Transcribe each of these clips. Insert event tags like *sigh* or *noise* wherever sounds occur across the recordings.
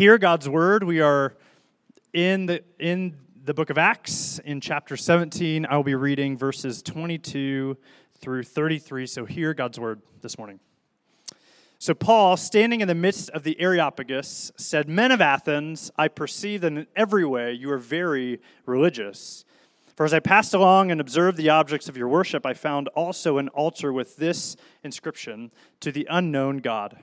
hear God's word. We are in the in the book of Acts in chapter 17. I will be reading verses 22 through 33. So hear God's word this morning. So Paul, standing in the midst of the Areopagus, said, "Men of Athens, I perceive that in every way you are very religious." For as I passed along and observed the objects of your worship, I found also an altar with this inscription To the unknown God.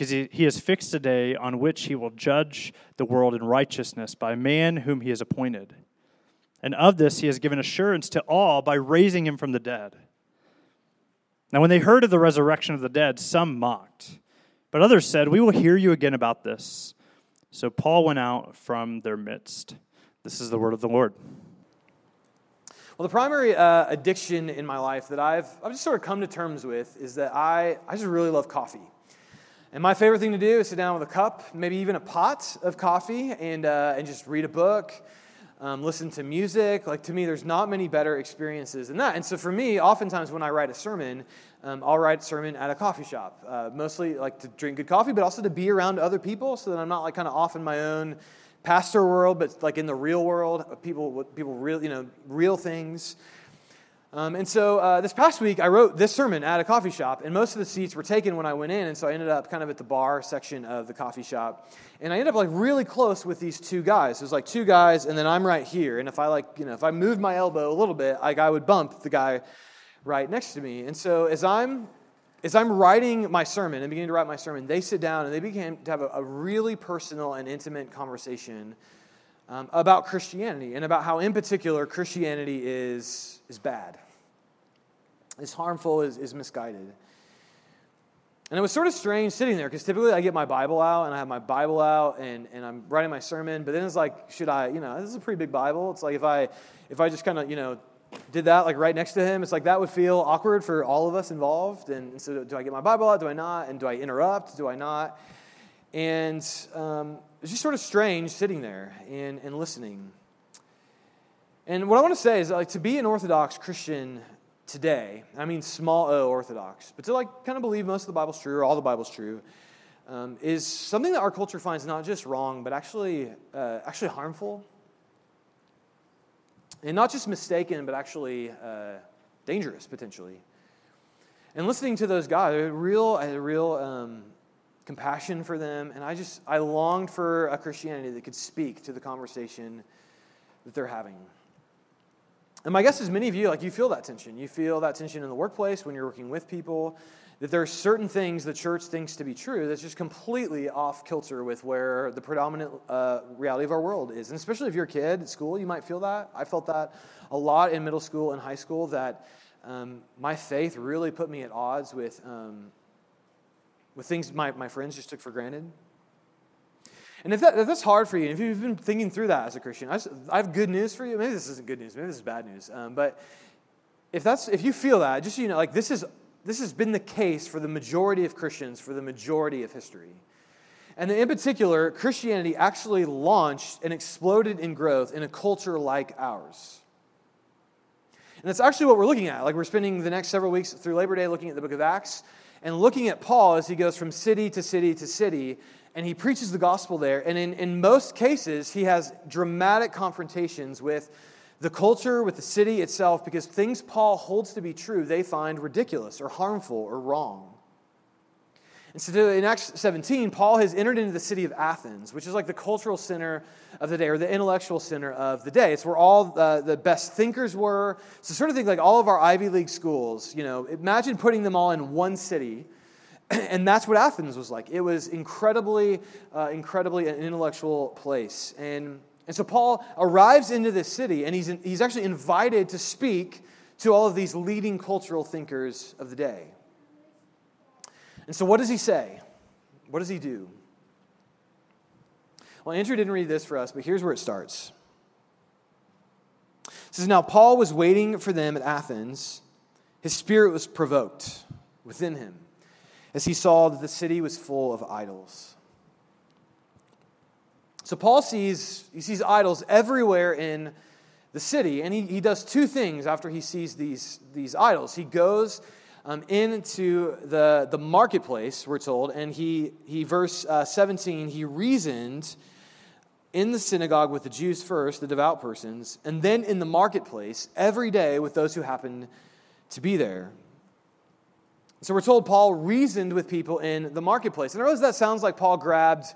because he, he has fixed a day on which he will judge the world in righteousness by man whom he has appointed. And of this he has given assurance to all by raising him from the dead. Now, when they heard of the resurrection of the dead, some mocked. But others said, We will hear you again about this. So Paul went out from their midst. This is the word of the Lord. Well, the primary uh, addiction in my life that I've, I've just sort of come to terms with is that I, I just really love coffee. And my favorite thing to do is sit down with a cup, maybe even a pot of coffee, and, uh, and just read a book, um, listen to music. Like, to me, there's not many better experiences than that. And so, for me, oftentimes when I write a sermon, um, I'll write a sermon at a coffee shop. Uh, mostly like to drink good coffee, but also to be around other people so that I'm not like kind of off in my own pastor world, but like in the real world, people, people real, you know, real things. Um, and so uh, this past week, I wrote this sermon at a coffee shop, and most of the seats were taken when I went in, and so I ended up kind of at the bar section of the coffee shop. And I ended up like really close with these two guys. Was like two guys, and then I'm right here. And if I like, you know, if I moved my elbow a little bit, like I would bump the guy right next to me. And so as I'm as I'm writing my sermon and beginning to write my sermon, they sit down and they begin to have a, a really personal and intimate conversation um, about Christianity and about how, in particular, Christianity is, is bad, is harmful, is, is misguided. And it was sort of strange sitting there because typically I get my Bible out and I have my Bible out and, and I'm writing my sermon, but then it's like, should I, you know, this is a pretty big Bible. It's like if I if I just kind of, you know, did that like right next to him, it's like that would feel awkward for all of us involved. And so, do I get my Bible out? Do I not? And do I interrupt? Do I not? And um, it's just sort of strange sitting there and, and listening. And what I want to say is like to be an Orthodox Christian today, I mean small o Orthodox, but to like kind of believe most of the Bible's true or all the Bible's true, um, is something that our culture finds not just wrong, but actually, uh, actually harmful and not just mistaken, but actually uh, dangerous potentially. And listening to those guys, had real, a real um, compassion for them, and I just I longed for a Christianity that could speak to the conversation that they're having. And my guess is many of you, like you feel that tension. You feel that tension in the workplace when you're working with people that there are certain things the church thinks to be true that's just completely off kilter with where the predominant uh, reality of our world is. And especially if you're a kid at school, you might feel that. I felt that a lot in middle school and high school that um, my faith really put me at odds with, um, with things my, my friends just took for granted. And if, that, if, that's hard for you, if you've been thinking through that as a Christian, I, just, I have good news for you. Maybe this isn't good news, maybe this is bad news. Um, but if, that's, if you feel that, just so you know, like this is this has been the case for the majority of Christians for the majority of history. And in particular, Christianity actually launched and exploded in growth in a culture like ours. And that's actually what we're looking at. Like, we're spending the next several weeks through Labor Day looking at the book of Acts and looking at Paul as he goes from city to city to city, and he preaches the gospel there. And in, in most cases, he has dramatic confrontations with the culture, with the city itself, because things Paul holds to be true, they find ridiculous or harmful or wrong. And so in Acts 17, Paul has entered into the city of Athens, which is like the cultural center of the day or the intellectual center of the day. It's where all the, the best thinkers were. So sort of think like all of our Ivy League schools, you know, imagine putting them all in one city. *clears throat* And that's what Athens was like. It was incredibly, uh, incredibly an intellectual place. And, and so Paul arrives into this city and he's, in, he's actually invited to speak to all of these leading cultural thinkers of the day. And so, what does he say? What does he do? Well, Andrew didn't read this for us, but here's where it starts. It says, Now Paul was waiting for them at Athens. His spirit was provoked within him as he saw that the city was full of idols. So Paul sees, he sees idols everywhere in the city, and he, he does two things after he sees these, these idols. He goes um, into the, the marketplace, we're told, and he, he verse uh, 17, he reasoned in the synagogue with the Jews first, the devout persons, and then in the marketplace every day with those who happened to be there. So we're told Paul reasoned with people in the marketplace. And I realize that sounds like Paul grabbed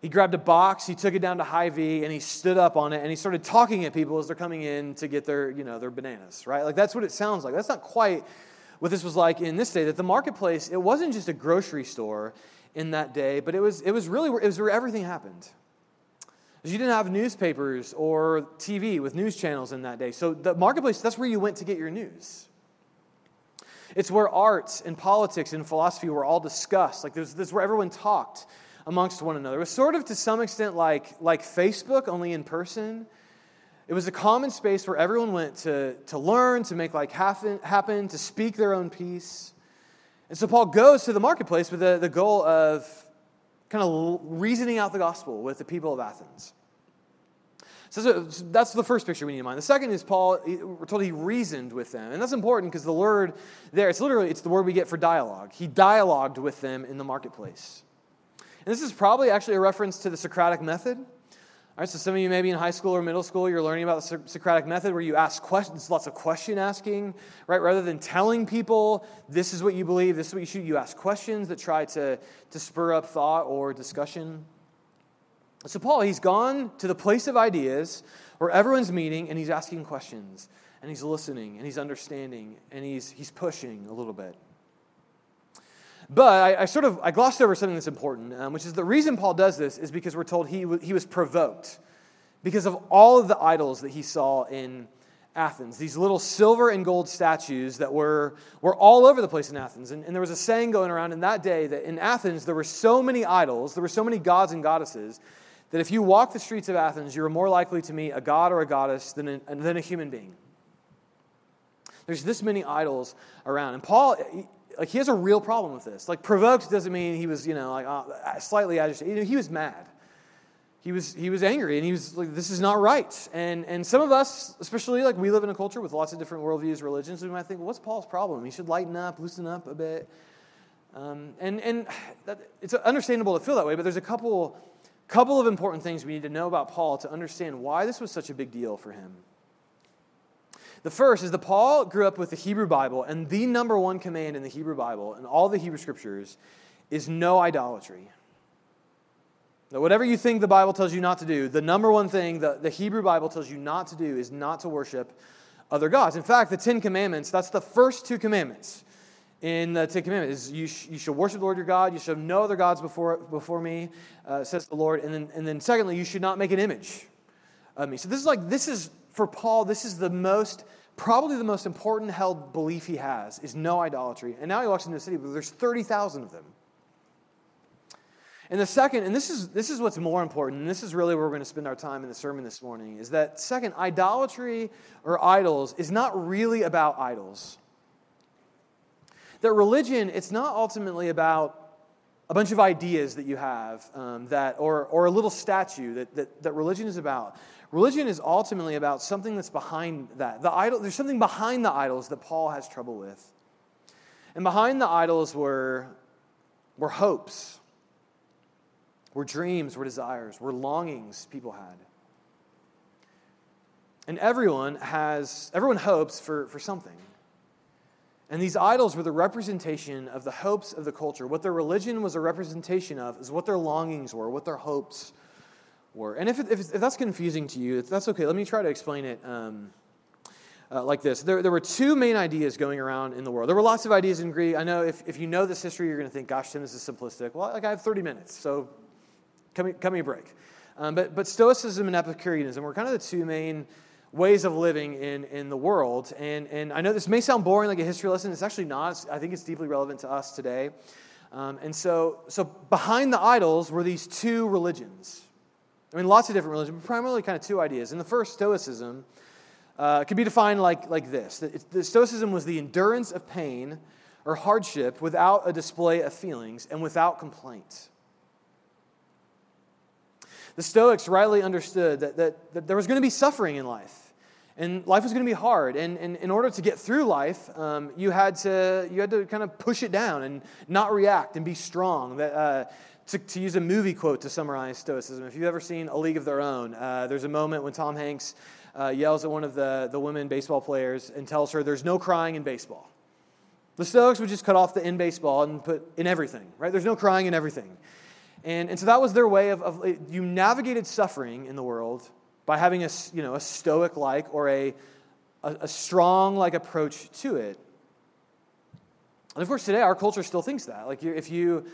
he grabbed a box, he took it down to Hy-Vee, and he stood up on it, and he started talking at people as they're coming in to get their, you know, their bananas, right? Like that's what it sounds like. That's not quite what this was like in this day. That the marketplace, it wasn't just a grocery store in that day, but it was, it was really where, it was where everything happened. You didn't have newspapers or TV with news channels in that day. So the marketplace, that's where you went to get your news. It's where arts and politics and philosophy were all discussed. Like this, this is where everyone talked amongst one another. It was sort of to some extent like, like Facebook, only in person. It was a common space where everyone went to, to learn, to make like happen, happen, to speak their own piece. And so Paul goes to the marketplace with the, the goal of kind of reasoning out the gospel with the people of Athens. So that's the first picture we need in mind. The second is Paul, we're told he reasoned with them. And that's important because the word there, it's literally, it's the word we get for dialogue. He dialogued with them in the marketplace. And this is probably actually a reference to the Socratic method. All right, so some of you maybe in high school or middle school, you're learning about the Socratic method where you ask questions, lots of question asking, right? Rather than telling people this is what you believe, this is what you should, you ask questions that try to, to spur up thought or discussion. So, Paul, he's gone to the place of ideas where everyone's meeting and he's asking questions and he's listening and he's understanding and he's, he's pushing a little bit. But I, I, sort of I glossed over something that's important, um, which is the reason Paul does this is because we're told he, w- he was provoked because of all of the idols that he saw in Athens. These little silver and gold statues that were, were all over the place in Athens. And, and there was a saying going around in that day that in Athens there were so many idols, there were so many gods and goddesses, that if you walk the streets of Athens, you were more likely to meet a god or a goddess than a, than a human being. There's this many idols around. And Paul, like he has a real problem with this. Like provoked doesn't mean he was, you know, like uh, slightly agitated. He was mad. He was he was angry, and he was like, "This is not right." And and some of us, especially like we live in a culture with lots of different worldviews, religions, we might think, well, "What's Paul's problem? He should lighten up, loosen up a bit." Um, and and that, it's understandable to feel that way, but there's a couple couple of important things we need to know about Paul to understand why this was such a big deal for him. The first is that Paul grew up with the Hebrew Bible, and the number one command in the Hebrew Bible and all the Hebrew scriptures is no idolatry. Now, whatever you think the Bible tells you not to do, the number one thing that the Hebrew Bible tells you not to do is not to worship other gods. In fact, the Ten Commandments, that's the first two commandments in the Ten Commandments is you, sh- you shall worship the Lord your God, you shall have no other gods before, before me, uh, says the Lord. And then, and then secondly, you should not make an image of me. So this is like, this is for Paul, this is the most, probably the most important held belief he has is no idolatry. And now he walks into a city where there's 30,000 of them. And the second, and this is, this is what's more important, and this is really where we're going to spend our time in the sermon this morning, is that second, idolatry or idols is not really about idols. That religion, it's not ultimately about a bunch of ideas that you have um, that, or, or a little statue that, that, that religion is about. Religion is ultimately about something that's behind that. The idol, there's something behind the idols that Paul has trouble with. And behind the idols were, were hopes, were dreams, were desires, were longings people had. And everyone has, everyone hopes for, for something. And these idols were the representation of the hopes of the culture. What their religion was a representation of is what their longings were, what their hopes were. And if, if, if that's confusing to you, that's okay. Let me try to explain it um, uh, like this. There, there were two main ideas going around in the world. There were lots of ideas in Greek. I know if, if you know this history, you're going to think, gosh, Tim, this is simplistic. Well, like I have 30 minutes, so cut me, cut me a break. Um, but, but Stoicism and Epicureanism were kind of the two main ways of living in, in the world. And, and I know this may sound boring like a history lesson. It's actually not. I think it's deeply relevant to us today. Um, and so, so behind the idols were these two religions. I mean, lots of different religions, but primarily kind of two ideas. And the first, Stoicism, uh, could be defined like, like this the Stoicism was the endurance of pain or hardship without a display of feelings and without complaint. The Stoics rightly understood that, that, that there was going to be suffering in life. And life was going to be hard. And, and in order to get through life, um, you, had to, you had to kind of push it down and not react and be strong. That, uh, to, to, use a movie quote to summarize Stoicism, if you've ever seen A League of Their Own, uh, there's a moment when Tom Hanks uh, yells at one of the, the women baseball players and tells her there's no crying in baseball. The Stoics would just cut off the in baseball and put in everything, right? There's no crying in everything. And, and so that was their way of, of you navigated suffering in the world by having a, you know, a stoic like or a, a, a strong like approach to it. And of course, today our culture still thinks that. Like, if you,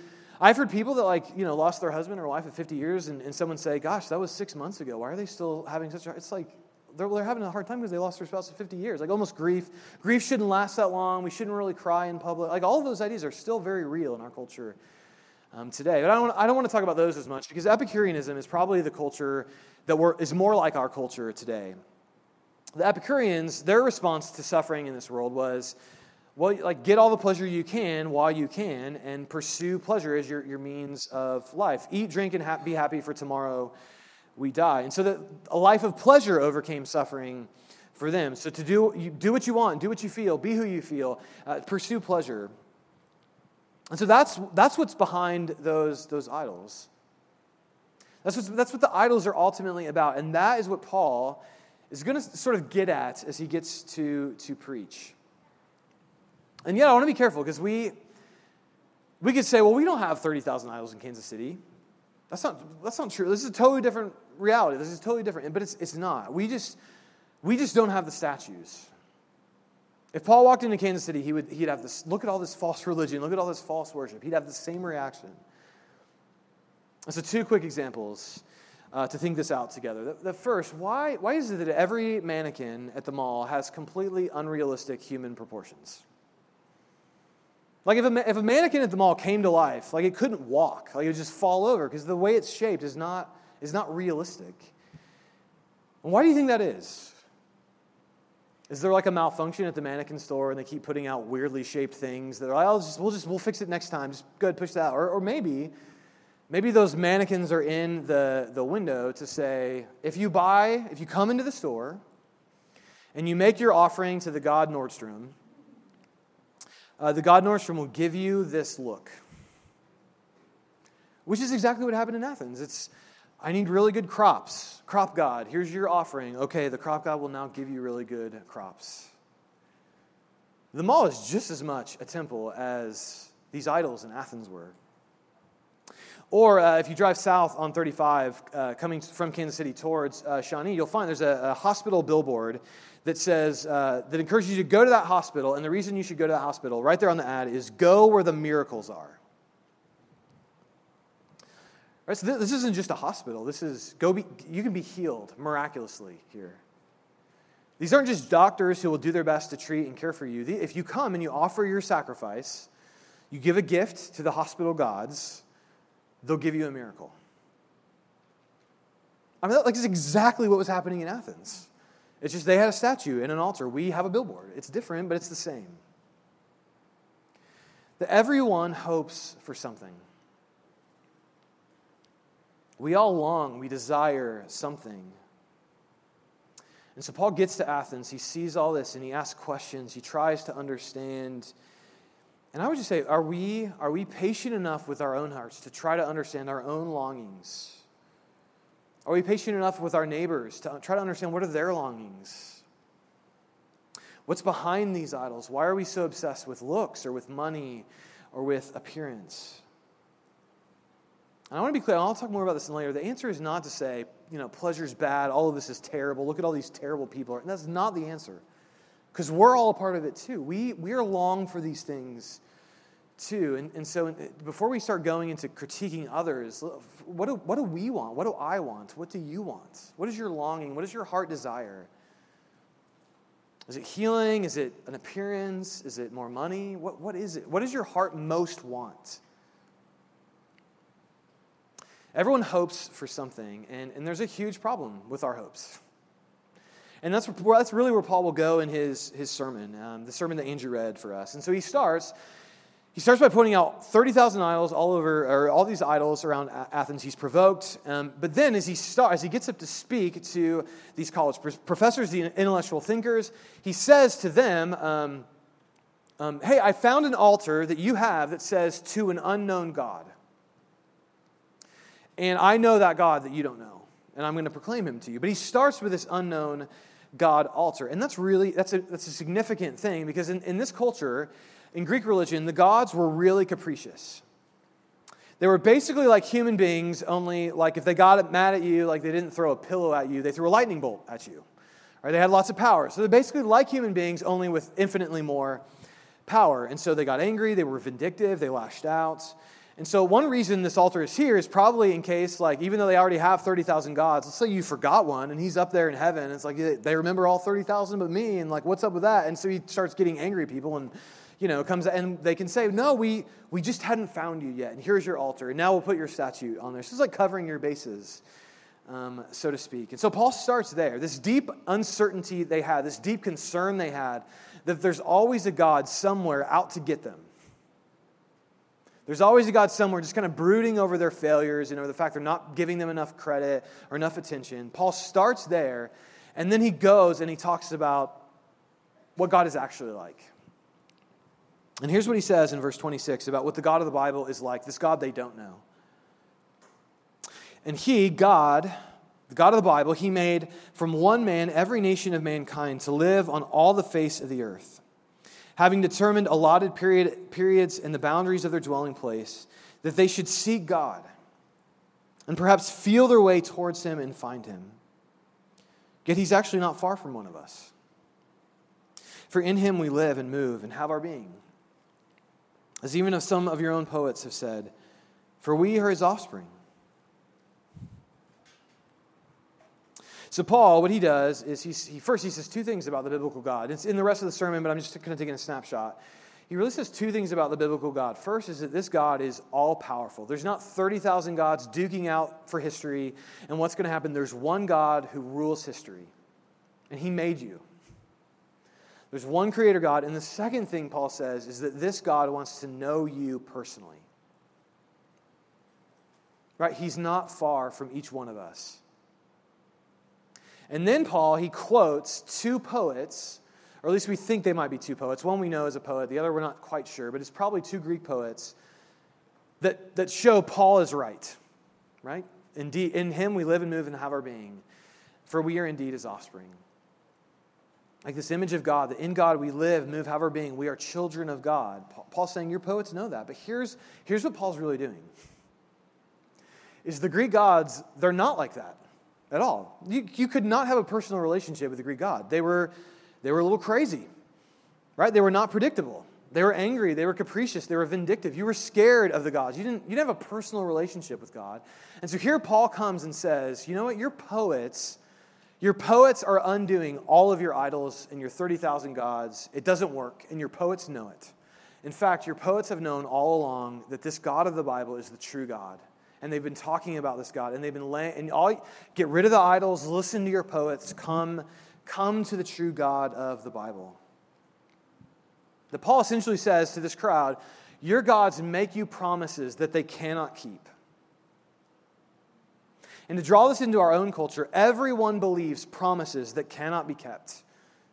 I've heard people that like you know lost their husband or wife at 50 years, and, and someone say, "Gosh, that was six months ago. Why are they still having such a?" It's like they're, they're having a hard time because they lost their spouse at 50 years. Like almost grief. Grief shouldn't last that long. We shouldn't really cry in public. Like all of those ideas are still very real in our culture um, today. But I don't, I don't want to talk about those as much because Epicureanism is probably the culture that is more like our culture today. The Epicureans, their response to suffering in this world was, well, like get all the pleasure you can while you can and pursue pleasure as your, your means of life. Eat, drink, and ha- be happy for tomorrow we die. And so that a life of pleasure overcame suffering for them. So to do, you do what you want, do what you feel, be who you feel, uh, pursue pleasure. And so that's, that's what's behind those, those idols. That's, what that's what the idols are ultimately about. And that is what Paul is going to sort of get at as he gets to, to preach. And yet, I want to be careful because we, we could say, well, we don't have 30,000 idols in Kansas City. That's not, that's not true. This is a totally different reality. This is totally different. But it's, it's not. We just, we just don't have the statues. If Paul walked into Kansas City, he would, he'd have this look at all this false *laughs* religion, look at all this false worship. He'd have the same reaction. So, two quick examples uh, to think this out together. The, the, first, why, why is it that every mannequin at the mall has completely unrealistic human proportions? Like, if a, if a mannequin at the mall came to life, like it couldn't walk, like it would just fall over because the way it's shaped is not, is not realistic. And why do you think that is? Is there like a malfunction at the mannequin store and they keep putting out weirdly shaped things that are, like, oh, just, we'll just, we'll fix it next time. Just go ahead, push that. Or, or maybe, maybe those mannequins are in the, the window to say, if you buy, if you come into the store and you make your offering to the God Nordstrom, uh, the God Nordstrom will give you this look. Which is exactly what happened in Athens. It's, I need really good crops. Crop God, here's your offering. Okay, the crop God will now give you really good crops. The mall is just as much a temple as these idols in Athens were. Or uh, if you drive south on 35, uh, coming from Kansas City towards uh, Shawnee, you'll find there's a, a hospital billboard that says, uh, that encourages you to go to that hospital. And the reason you should go to that hospital, right there on the ad, is go where the miracles are. Right, so this isn't just a hospital. This is go be, you can be healed miraculously here. These aren't just doctors who will do their best to treat and care for you. If you come and you offer your sacrifice, you give a gift to the hospital gods, they'll give you a miracle. I mean, that, like, that's exactly what was happening in Athens. It's just they had a statue and an altar. We have a billboard. It's different, but it's the same. That everyone hopes for something. We all long, we desire something. And so Paul gets to Athens, he sees all this, and he asks questions, he tries to understand. And I would just say, are we, are we patient enough with our own hearts to try to understand our own longings? Are we patient enough with our neighbors to try to understand what are their longings? What's behind these idols? Why are we so obsessed with looks or with money or with appearance? And I want to be clear, I'll talk more about this later. The answer is not to say, you know, pleasure's bad, all of this is terrible, look at all these terrible people. And that's not the answer. Because we're all a part of it too. We, we are long for these things too. And, and so before we start going into critiquing others, what do, what do we want? What do I want? What do you want? What is your longing? What is your heart desire? Is it healing? Is it an appearance? Is it more money? What, what is it? What does your heart most want? Everyone hopes for something, and, and there's a huge problem with our hopes. And that's, that's really where Paul will go in his, his sermon, um, the sermon that Andrew read for us. And so he starts he starts by pointing out 30,000 idols all over, or all these idols around Athens. He's provoked. Um, but then, as he, starts, as he gets up to speak to these college professors, the intellectual thinkers, he says to them, um, um, Hey, I found an altar that you have that says to an unknown God. And I know that God that you don't know. And I'm going to proclaim him to you. But he starts with this unknown God altar. And that's really, that's a, that's a significant thing because in, in this culture, in Greek religion, the gods were really capricious. They were basically like human beings, only like if they got mad at you, like they didn't throw a pillow at you, they threw a lightning bolt at you. Right? They had lots of power. So they're basically like human beings, only with infinitely more power. And so they got angry, they were vindictive, they lashed out. And so one reason this altar is here is probably in case, like, even though they already have 30,000 gods, let's say you forgot one and he's up there in heaven. It's like they remember all 30,000 but me, and like, what's up with that? And so he starts getting angry people and you know, comes and they can say, no, we, we just hadn't found you yet, and here's your altar, and now we'll put your statue on there. So it's like covering your bases, um, so to speak. And so Paul starts there. This deep uncertainty they had, this deep concern they had, that there's always a God somewhere out to get them. There's always a God somewhere just kind of brooding over their failures and over the fact they're not giving them enough credit or enough attention. Paul starts there, and then he goes and he talks about what God is actually like. And here's what he says in verse 26 about what the God of the Bible is like this God they don't know. And he, God, the God of the Bible, he made from one man every nation of mankind to live on all the face of the earth, having determined allotted period, periods and the boundaries of their dwelling place, that they should seek God and perhaps feel their way towards him and find him. Yet he's actually not far from one of us. For in him we live and move and have our being. As even some of your own poets have said, for we are his offspring. So, Paul, what he does is he, first he says two things about the biblical God. It's in the rest of the sermon, but I'm just kind of taking a snapshot. He really says two things about the biblical God. First is that this God is all powerful. There's not 30,000 gods duking out for history and what's going to happen. There's one God who rules history, and he made you. There's one creator God. And the second thing Paul says is that this God wants to know you personally. Right? He's not far from each one of us. And then Paul, he quotes two poets, or at least we think they might be two poets. One we know is a poet, the other we're not quite sure, but it's probably two Greek poets that, that show Paul is right. Right? Indeed, in him we live and move and have our being, for we are indeed his offspring. Like this image of God, that in God we live, move, have our being. We are children of God. Paul's saying your poets know that. But here's, here's what Paul's really doing. Is the Greek gods, they're not like that at all. You, you could not have a personal relationship with the Greek God. They were, they were a little crazy, right? They were not predictable. They were angry. They were capricious. They were vindictive. You were scared of the gods. You didn't, you didn't have a personal relationship with God. And so here Paul comes and says, you know what? Your poets your poets are undoing all of your idols and your 30,000 gods. It doesn't work, and your poets know it. In fact, your poets have known all along that this God of the Bible is the true God. And they've been talking about this God, and they've been laying, and all, get rid of the idols, listen to your poets, come, come to the true God of the Bible. That Paul essentially says to this crowd, Your gods make you promises that they cannot keep. And to draw this into our own culture, everyone believes promises that cannot be kept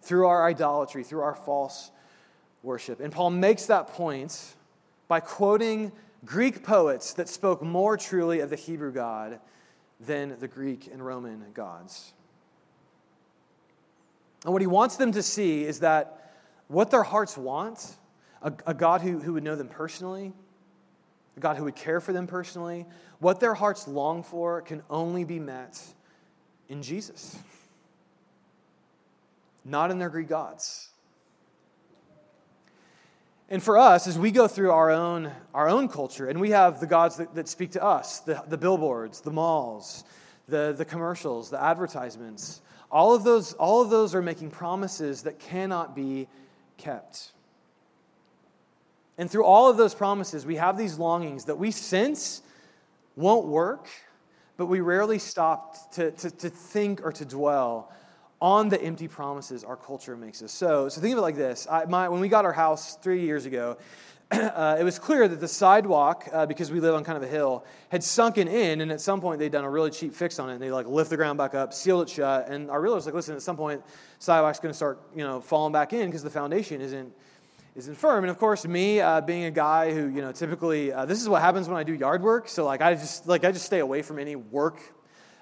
through our idolatry, through our false worship. And Paul makes that point by quoting Greek poets that spoke more truly of the Hebrew God than the Greek and Roman gods. And what he wants them to see is that what their hearts want, a, a God who, who would know them personally, a God who would care for them personally, what their hearts long for can only be met in Jesus, not in their Greek gods. And for us, as we go through our own, our own culture, and we have the gods that, that speak to us the, the billboards, the malls, the, the commercials, the advertisements, all of, those, all of those are making promises that cannot be kept. And through all of those promises, we have these longings that we sense won't work, but we rarely stop to, to, to think or to dwell on the empty promises our culture makes us. So, so think of it like this. I, my, when we got our house three years ago, *clears throat* uh, it was clear that the sidewalk, uh, because we live on kind of a hill, had sunken in, and at some point they'd done a really cheap fix on it, and they like lift the ground back up, sealed it shut, and our realtor was like, "Listen, at some point, sidewalk's going to start, you know, falling back in because the foundation isn't isn't firm." And of course, me uh, being a guy who, you know, typically uh, this is what happens when I do yard work. So like I just like I just stay away from any work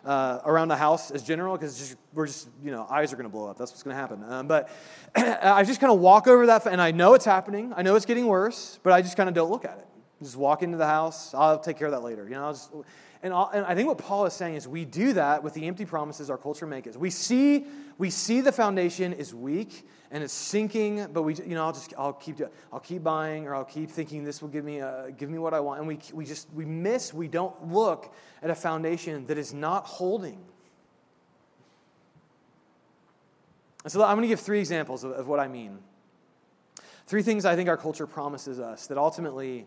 uh, around the house as general because we're just, you know, eyes are going to blow up. That's what's going to happen. Um, but *clears throat* I just kind of walk over that, and I know it's happening. I know it's getting worse, but I just kind of don't look at it. Just walk into the house. I'll take care of that later. You know, just, and, and, I think what Paul is saying is we do that with the empty promises our culture makes. We see, we see the foundation is weak and it's sinking, but we, you know, I'll just, I'll keep, I'll keep buying or I'll keep thinking this will give me, a, give me what I want. And we, we just, we miss, we don't look at a foundation that is not holding. And so I'm going to give three examples of, of what I mean. Three things I think our culture promises us that ultimately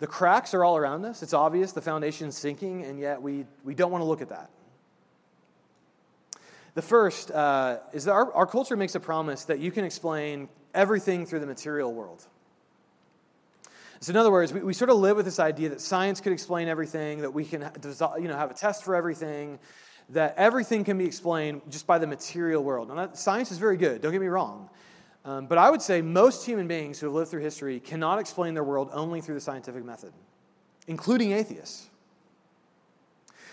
the cracks are all around us. It's obvious the foundation's sinking, and yet we, we don't want to look at that. The first uh, is that our, our culture makes a promise that you can explain everything through the material world. So, in other words, we, we sort of live with this idea that science could explain everything, that we can you know, have a test for everything, that everything can be explained just by the material world. Now, that, science is very good, don't get me wrong. Um, but I would say most human beings who have lived through history cannot explain their world only through the scientific method, including atheists.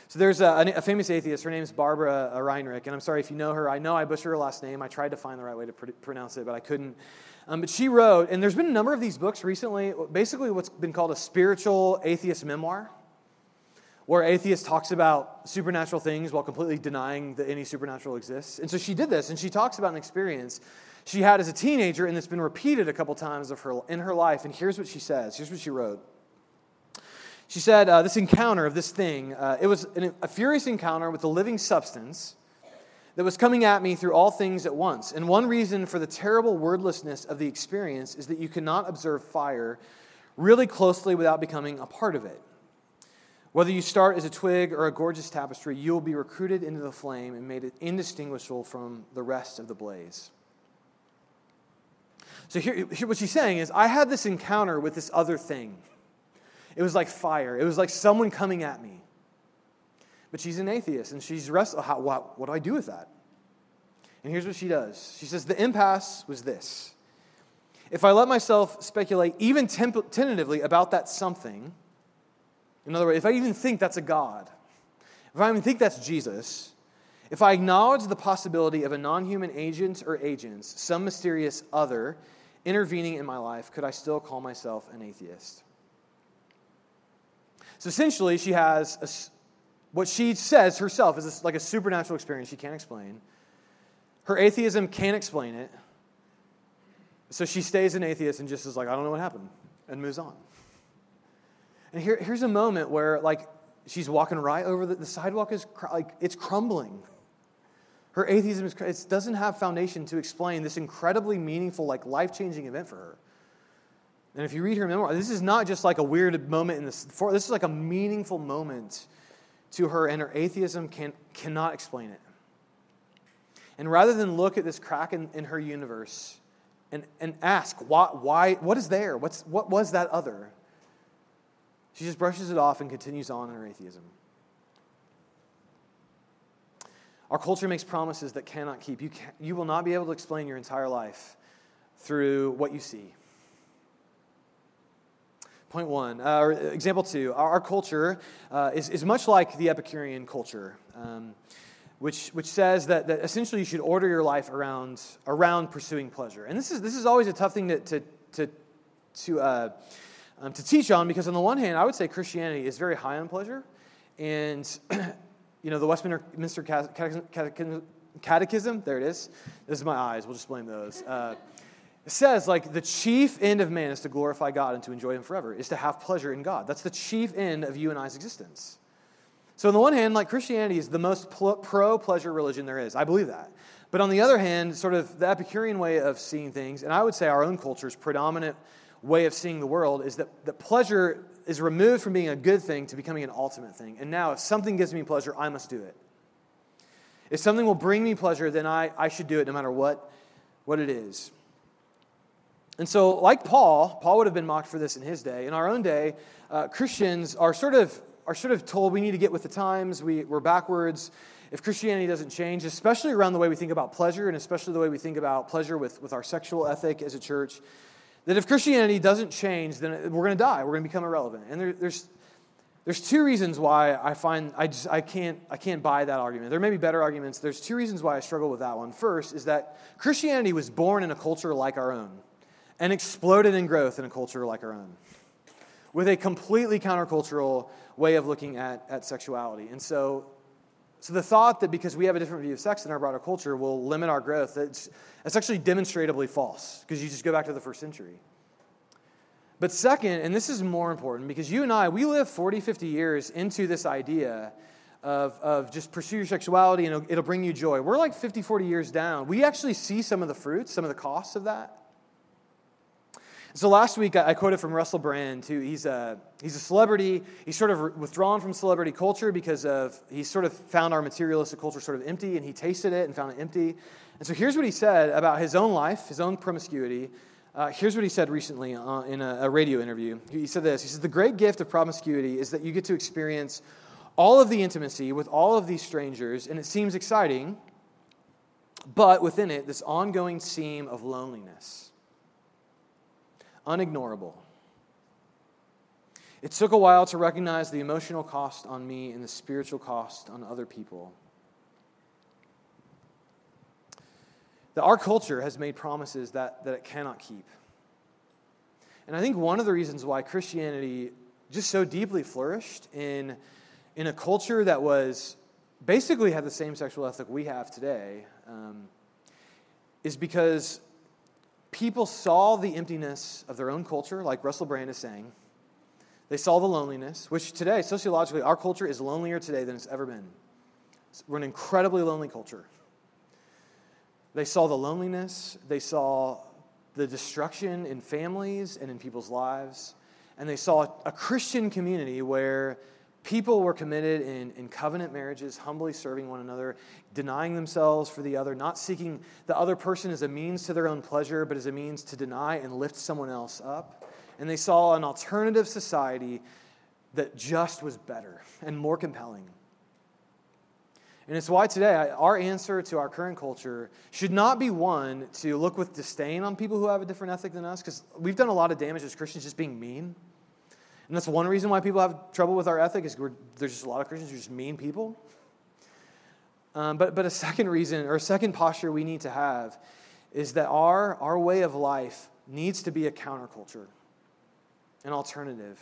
So there's a, a famous atheist. Her name is Barbara Ehrenreich, and I'm sorry if you know her. I know I butchered her last name. I tried to find the right way to pr- pronounce it, but I couldn't. Um, but she wrote, and there's been a number of these books recently, basically what's been called a spiritual atheist memoir, where atheist talks about supernatural things while completely denying that any supernatural exists. And so she did this, and she talks about an experience she had as a teenager, and it's been repeated a couple times of her, in her life. And here's what she says. Here's what she wrote. She said, uh, This encounter of this thing, uh, it was an, a furious encounter with a living substance that was coming at me through all things at once. And one reason for the terrible wordlessness of the experience is that you cannot observe fire really closely without becoming a part of it. Whether you start as a twig or a gorgeous tapestry, you will be recruited into the flame and made indistinguishable from the rest of the blaze. So, here, here, what she's saying is, I had this encounter with this other thing. It was like fire, it was like someone coming at me. But she's an atheist, and she's wrestling. What, what do I do with that? And here's what she does She says, The impasse was this. If I let myself speculate even temp- tentatively about that something, in other words, if I even think that's a God, if I even think that's Jesus, if I acknowledge the possibility of a non human agent or agents, some mysterious other, intervening in my life, could I still call myself an atheist? So essentially, she has a, what she says herself is like a supernatural experience she can't explain. Her atheism can't explain it. So she stays an atheist and just is like, I don't know what happened, and moves on. And here, here's a moment where, like, she's walking right over the, the sidewalk is like it's crumbling. Her atheism is, it doesn't have foundation to explain this incredibly meaningful, like life changing event for her. And if you read her memoir, this is not just like a weird moment in this. This is like a meaningful moment to her, and her atheism can, cannot explain it. And rather than look at this crack in, in her universe and, and ask, why, why, what is there? What's, what was that other? She just brushes it off and continues on in her atheism. Our culture makes promises that cannot keep. You, can, you will not be able to explain your entire life through what you see. Point one, uh, or example two, our, our culture uh, is, is much like the Epicurean culture. Um, which, which says that, that essentially you should order your life around, around pursuing pleasure. And this is, this is always a tough thing to, to, to, to, uh, um, to teach on because, on the one hand, I would say Christianity is very high on pleasure. And, *clears throat* you know, the Westminster Catechism, Catechism, there it is. This is my eyes, we'll just blame those. Uh, it says, like, the chief end of man is to glorify God and to enjoy Him forever, is to have pleasure in God. That's the chief end of you and I's existence. So, on the one hand, like, Christianity is the most pro pleasure religion there is. I believe that. But on the other hand, sort of the Epicurean way of seeing things, and I would say our own culture's predominant way of seeing the world, is that, that pleasure is removed from being a good thing to becoming an ultimate thing. And now, if something gives me pleasure, I must do it. If something will bring me pleasure, then I, I should do it no matter what, what it is. And so, like Paul, Paul would have been mocked for this in his day. In our own day, uh, Christians are sort, of, are sort of told we need to get with the times, we, we're backwards. If Christianity doesn't change, especially around the way we think about pleasure, and especially the way we think about pleasure with, with our sexual ethic as a church, that if Christianity doesn't change, then we're going to die. We're going to become irrelevant. And there, there's, there's two reasons why I find I, just, I, can't, I can't buy that argument. There may be better arguments. There's two reasons why I struggle with that one. First is that Christianity was born in a culture like our own and exploded in growth in a culture like our own with a completely countercultural way of looking at, at sexuality. And so, so the thought that because we have a different view of sex in our broader culture will limit our growth, it's actually demonstrably false because you just go back to the first century. But second, and this is more important because you and I, we live 40, 50 years into this idea of, of just pursue your sexuality and it'll, it'll bring you joy. We're like 50, 40 years down. We actually see some of the fruits, some of the costs of that. So last week I quoted from Russell Brand, who he's a, he's a celebrity. He's sort of withdrawn from celebrity culture because of he sort of found our materialistic culture sort of empty, and he tasted it and found it empty. And so here's what he said about his own life, his own promiscuity. Uh, here's what he said recently uh, in a, a radio interview. He said this. He said the great gift of promiscuity is that you get to experience all of the intimacy with all of these strangers, and it seems exciting, but within it, this ongoing seam of loneliness unignorable. It took a while to recognize the emotional cost on me and the spiritual cost on other people. That our culture has made promises that, that it cannot keep. And I think one of the reasons why Christianity just so deeply flourished in, in a culture that was basically had the same sexual ethic we have today um, is because people saw the emptiness of their own culture, like Russell Brand is saying. They saw the loneliness, which today, sociologically, our culture is lonelier today than it's ever been. We're an incredibly lonely culture. They saw the loneliness, they saw the destruction in families and in people's lives, and they saw a Christian community where People were committed in, in covenant marriages, humbly serving one another, denying themselves for the other, not seeking the other person as a means to their own pleasure, but as a means to deny and lift someone else up. And they saw an alternative society that just was better and more compelling. And it's why today our answer to our current culture should not be one to look with disdain on people who have a different ethic than us, because we've done a lot of damage as Christians just being mean. And that's one reason why people have trouble with our ethic is there's just a lot of Christians who are just mean people. Um, but, but a second reason, or a second posture we need to have, is that our, our way of life needs to be a counterculture, an alternative.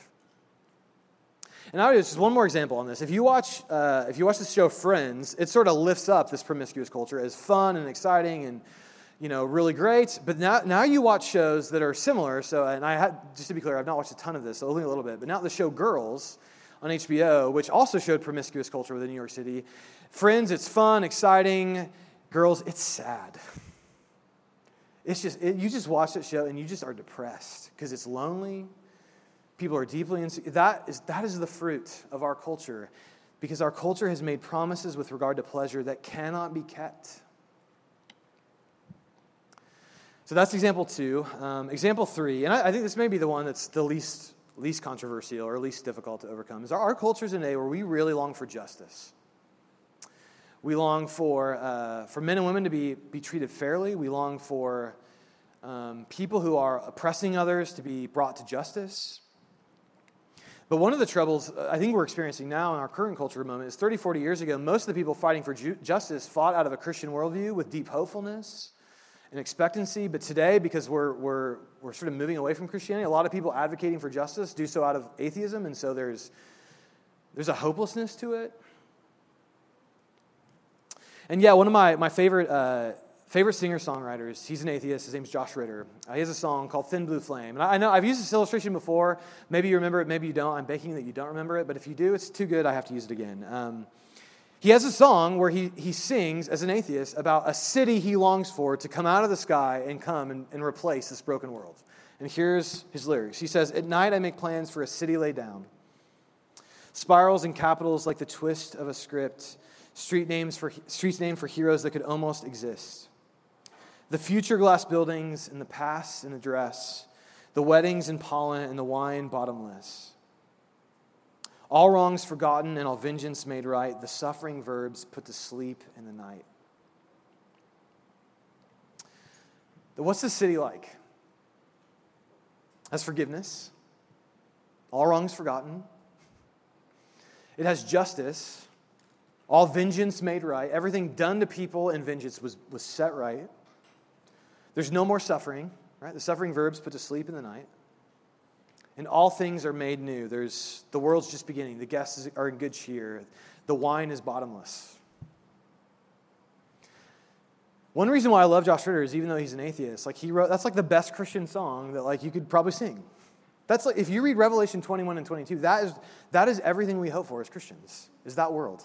And I would just one more example on this. If you watch, uh, if you watch the show Friends, it sort of lifts up this promiscuous culture as fun and exciting and you know, really great. But now, now you watch shows that are similar. So, and I had, just to be clear, I've not watched a ton of this, only a little bit. But now the show Girls on HBO, which also showed promiscuous culture within New York City. Friends, it's fun, exciting. Girls, it's sad. It's just, it, you just watch that show and you just are depressed because it's lonely. People are deeply insecure. That is, that is the fruit of our culture because our culture has made promises with regard to pleasure that cannot be kept. So that's example two. Um, example three, and I, I, think this may be the one that's the least, least controversial or least difficult to overcome, is our, our cultures in a where we really long for justice. We long for, uh, for men and women to be, be treated fairly. We long for um, people who are oppressing others to be brought to justice. But one of the troubles uh, I think we're experiencing now in our current culture moment is 30, 40 years ago, most of the people fighting for ju- justice fought out of a Christian worldview with deep hopefulness and expectancy. But today, because we're, we're, we're sort of moving away from Christianity, a lot of people advocating for justice do so out of atheism. And so there's, there's a hopelessness to it. And yeah, one of my, my favorite, uh, favorite singer songwriters, he's an atheist. His name's Josh Ritter. Uh, he has a song called Thin Blue Flame. And I, I, know I've used this illustration before. Maybe you remember it, maybe you don't. I'm banking that you don't remember it. But if you do, it's too good. I have to use it again. Um, he has a song where he, he sings, as an atheist, about a city he longs for to come out of the sky and come and, and replace this broken world. And here's his lyrics. He says, At night I make plans for a city laid down. Spirals and capitals like the twist of a script street names for streets named for heroes that could almost exist. The future glass buildings and the past in a dress, the weddings in pollen and the wine bottomless. All wrongs forgotten and all vengeance made right, the suffering verbs put to sleep in the night. What's the city like? Has forgiveness, all wrongs forgotten. It has justice, all vengeance made right. Everything done to people in vengeance was, was set right. There's no more suffering, right? The suffering verbs put to sleep in the night. And all things are made new. There's the world's just beginning. The guests are in good cheer. The wine is bottomless. One reason why I love Josh Ritter is even though he's an atheist, like he wrote that's like the best Christian song that like you could probably sing. That's like if you read Revelation 21 and 22, that is that is everything we hope for as Christians. Is that world.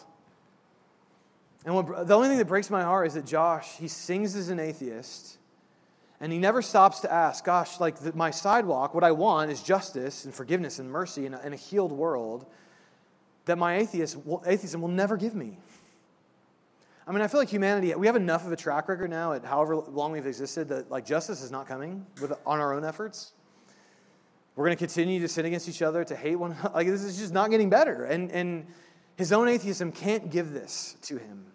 And what, the only thing that breaks my heart is that Josh, he sings as an atheist, and he never stops to ask, gosh, like the, my sidewalk, what I want is justice and forgiveness and mercy and a, a healed world that my atheist, atheism will never give me. I mean, I feel like humanity, we have enough of a track record now at however long we've existed that like justice is not coming with, on our own efforts. We're going to continue to sin against each other, to hate one another. *laughs* Like, this is just not getting better. And, and his own atheism can't give this to him.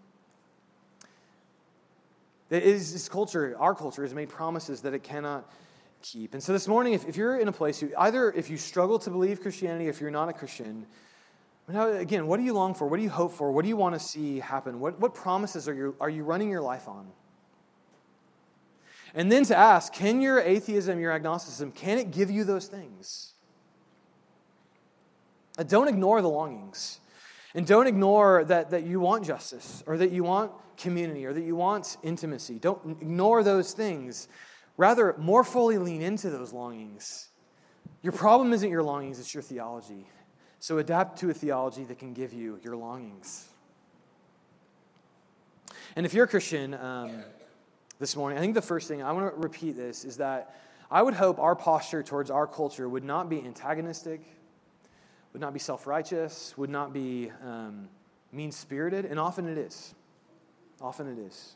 Is this culture, our culture, has made promises that it cannot keep. And so this morning, if, if you're in a place, you, either if you struggle to believe Christianity, if you're not a Christian, now, again, what do you long for? What do you hope for? What do you want to see happen? What, what promises are you, are you running your life on? And then to ask, can your atheism, your agnosticism, can it give you those things? Don't ignore the longings. And don't ignore that, that you want justice or that you want community or that you want intimacy. Don't ignore those things. Rather, more fully lean into those longings. Your problem isn't your longings, it's your theology. So adapt to a theology that can give you your longings. And if you're a Christian um, this morning, I think the first thing I want to repeat this is that I would hope our posture towards our culture would not be antagonistic would not be self righteous, would not be um, mean spirited, and often it is. Often it is.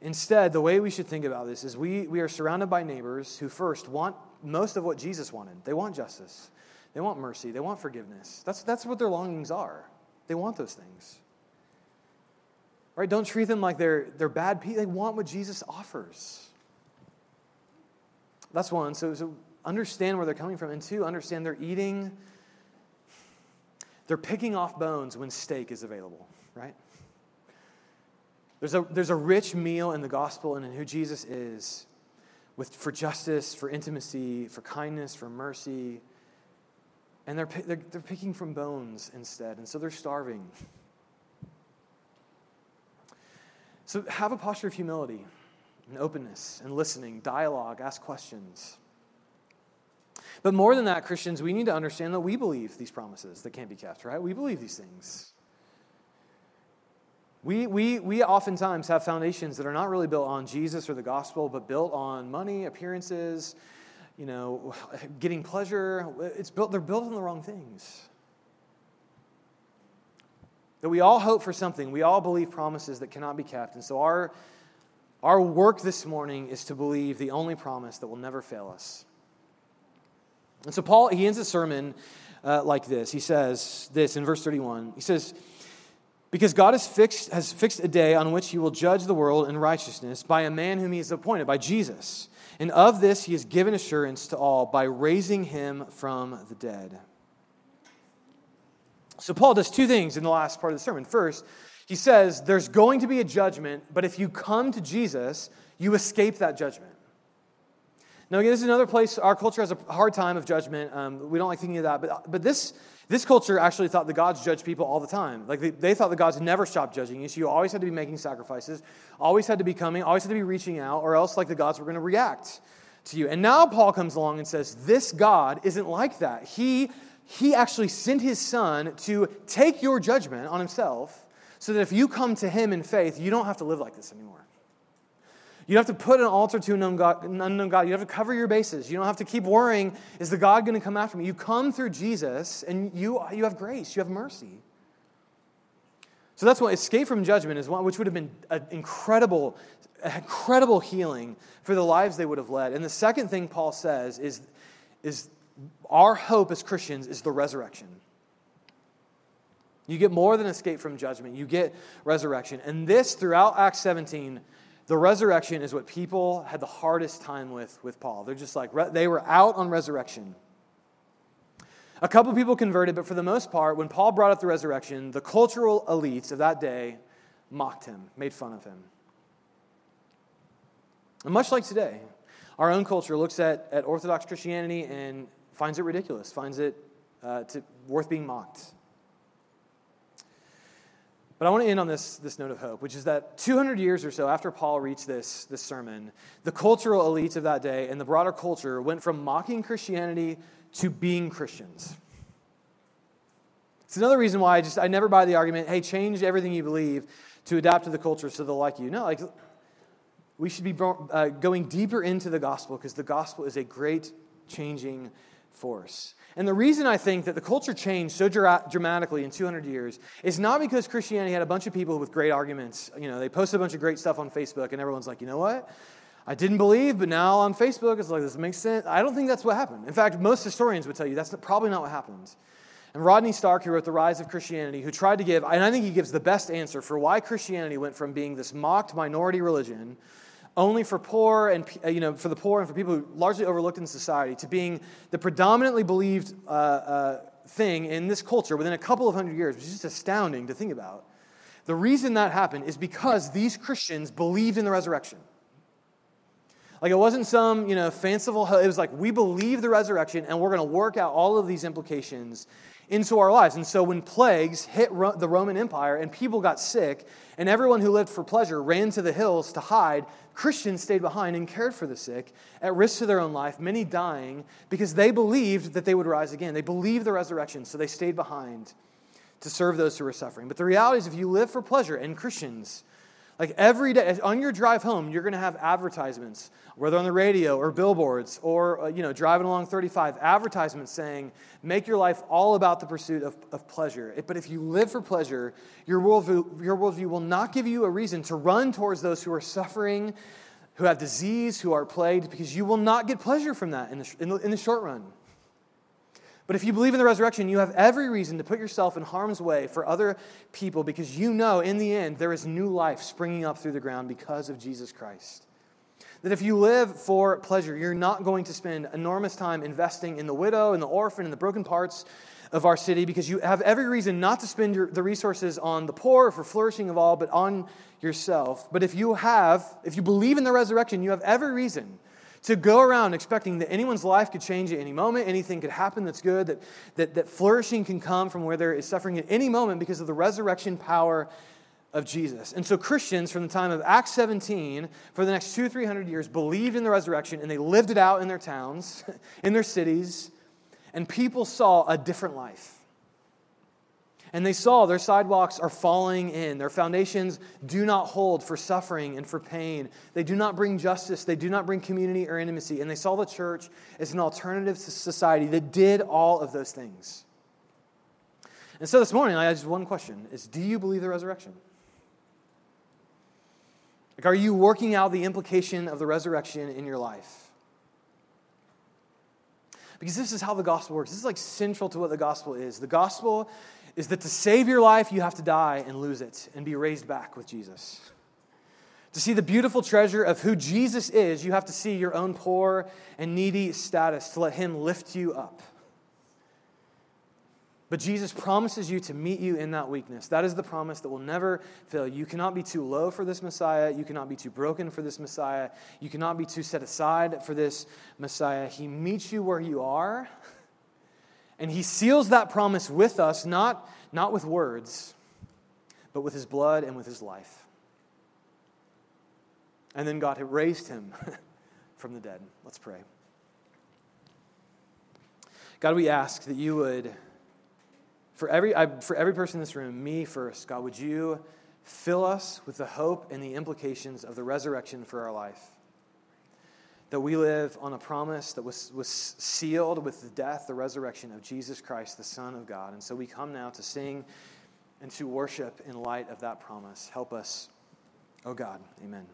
Instead, the way we should think about this is we, we are surrounded by neighbors who first want most of what Jesus wanted. They want justice, they want mercy, they want forgiveness. That's, that's what their longings are. They want those things. Right? Don't treat them like they're, they're bad people. They want what Jesus offers. That's one. So, so understand where they're coming from, and two, understand they're eating, they're picking off bones when steak is available, right? There's a, there's a rich meal in the gospel and in who Jesus is with, for justice, for intimacy, for kindness, for mercy. And they're, they're, they're picking from bones instead, and so they're starving. So have a posture of humility and openness and listening, dialogue, ask questions. But more than that, Christians, we need to understand that we believe these promises that can't be kept, right? We believe these things. We, we, we oftentimes have foundations that are not really built on Jesus or the gospel, but built on money, appearances, you know, getting pleasure. It's built, they're built on the wrong things. That we all hope for something. We all believe promises that cannot be kept. And so our, our work this morning is to believe the only promise that will never fail us. And so Paul, he ends his sermon uh, like this. He says this in verse 31. He says, because God has fixed, has fixed a day on which he will judge the world in righteousness by a man whom he has appointed, by Jesus. And of this he has given assurance to all by raising him from the dead. So, Paul does two things in the last part of the sermon. First, he says there's going to be a judgment, but if you come to Jesus, you escape that judgment. Now, again, this is another place our culture has a hard time of judgment. Um, we don't like thinking of that, but, but this, this culture actually thought the gods judged people all the time. Like they, they thought the gods never stopped judging you, so you always had to be making sacrifices, always had to be coming, always had to be reaching out, or else like the gods were going to react to you. And now Paul comes along and says, This God isn't like that. He, he actually sent his son to take your judgment on himself so that if you come to him in faith, you don't have to live like this anymore. You have to put an altar to an unknown, God. You have to cover your bases. You don't have to keep worrying, is the God going to come after me? You come through Jesus and you, you have grace, you have mercy. So that's why escape from judgment is one which would have been an incredible, incredible healing for the lives they would have led. And the second thing Paul says is, is our hope as Christians is the resurrection. You get more than escape from judgment, you get resurrection. And this, throughout Acts 17, the resurrection is what people had the hardest time with with Paul. They're just like, they were out on resurrection. A couple people converted, but for the most part, when Paul brought up the resurrection, the cultural elites of that day mocked him, made fun of him. And much like today, our own culture looks at, at Orthodox Christianity and finds it ridiculous, finds it uh, to, worth being mocked. But I want to end on this, this note of hope, which is that 200 years or so after Paul reached this, this sermon, the cultural elites of that day and the broader culture went from mocking Christianity to being Christians. It's another reason why I just I never buy the argument, hey, change everything you believe to adapt to the culture so they'll like you. No, like we should be uh, going deeper into the gospel because the gospel is a great changing force. And the reason I think that the culture changed so dra- dramatically in 200 years is not because Christianity had a bunch of people with great arguments. You know, they posted a bunch of great stuff on Facebook, and everyone's like, you know what? I didn't believe, but now on Facebook, it's like, this makes sense. I don't think that's what happened. In fact, most historians would tell you that's probably not what happened. And Rodney Stark, who wrote The Rise of Christianity, who tried to give, and I think he gives the best answer for why Christianity went from being this mocked minority religion only for poor and uh, you know for the poor and for people who largely overlooked in society to being the predominantly believed uh, uh, thing in this culture within a couple of hundred years which is just astounding to think about the reason that happened is because these christians believed in the resurrection like it wasn't some you know fanciful it was like we believe the resurrection and we're going to work out all of these implications into our lives. And so when plagues hit Ro- the Roman Empire and people got sick, and everyone who lived for pleasure ran to the hills to hide, Christians stayed behind and cared for the sick at risk to their own life, many dying because they believed that they would rise again. They believed the resurrection, so they stayed behind to serve those who were suffering. But the reality is, if you live for pleasure, and Christians, like every day, on your drive home, you're going to have advertisements, whether on the radio or billboards or, uh, you know, driving along 35, advertisements saying, make your life all about the pursuit of, of pleasure. But if you live for pleasure, your worldview, your worldview will not give you a reason to run towards those who are suffering, who have disease, who are plagued, because you will not get pleasure from that in the, in the, in the short run. But if you believe in the resurrection, you have every reason to put yourself in harm's way for other people because you know in the end there is new life springing up through the ground because of Jesus Christ. That if you live for pleasure, you're not going to spend enormous time investing in the widow and the orphan and the broken parts of our city because you have every reason not to spend your, the resources on the poor for flourishing of all, but on yourself. But if you have, if you believe in the resurrection, you have every reason to go around expecting that anyone's life could change at any moment, anything could happen that's good, that, that, that flourishing can come from where there is suffering at any moment because of the resurrection power of Jesus. And so Christians from the time of Acts 17 for the next two, three hundred years believed in the resurrection and they lived it out in their towns, *laughs* in their cities, and people saw a different life. And they saw their sidewalks are falling in. Their foundations do not hold for suffering and for pain. They do not bring justice. They do not bring community or intimacy. And they saw the church as an alternative to society that did all of those things. And so this morning, I have just one question is do you believe the resurrection? Like, are you working out the implication of the resurrection in your life? Because this is how the gospel works. This is like central to what the gospel is. The gospel is that to save your life, you have to die and lose it and be raised back with Jesus. To see the beautiful treasure of who Jesus is, you have to see your own poor and needy status to let Him lift you up. But Jesus promises you to meet you in that weakness. That is the promise that will never fail. You cannot be too low for this Messiah. You cannot be too broken for this Messiah. You cannot be too set aside for this Messiah. He meets you where you are, *laughs* and He seals that promise with us, not, not with words, but with His blood and with His life. And then God raised Him *laughs* from the dead. Let's pray. God, we ask that you would for every, I, for every person in this room, me first, God, would you fill us with the hope and the implications of the resurrection for our life? That we live on a promise that was, was sealed with the death, the resurrection of Jesus Christ, the Son of God. And so we come now to sing and to worship in light of that promise. Help us, oh God. Amen.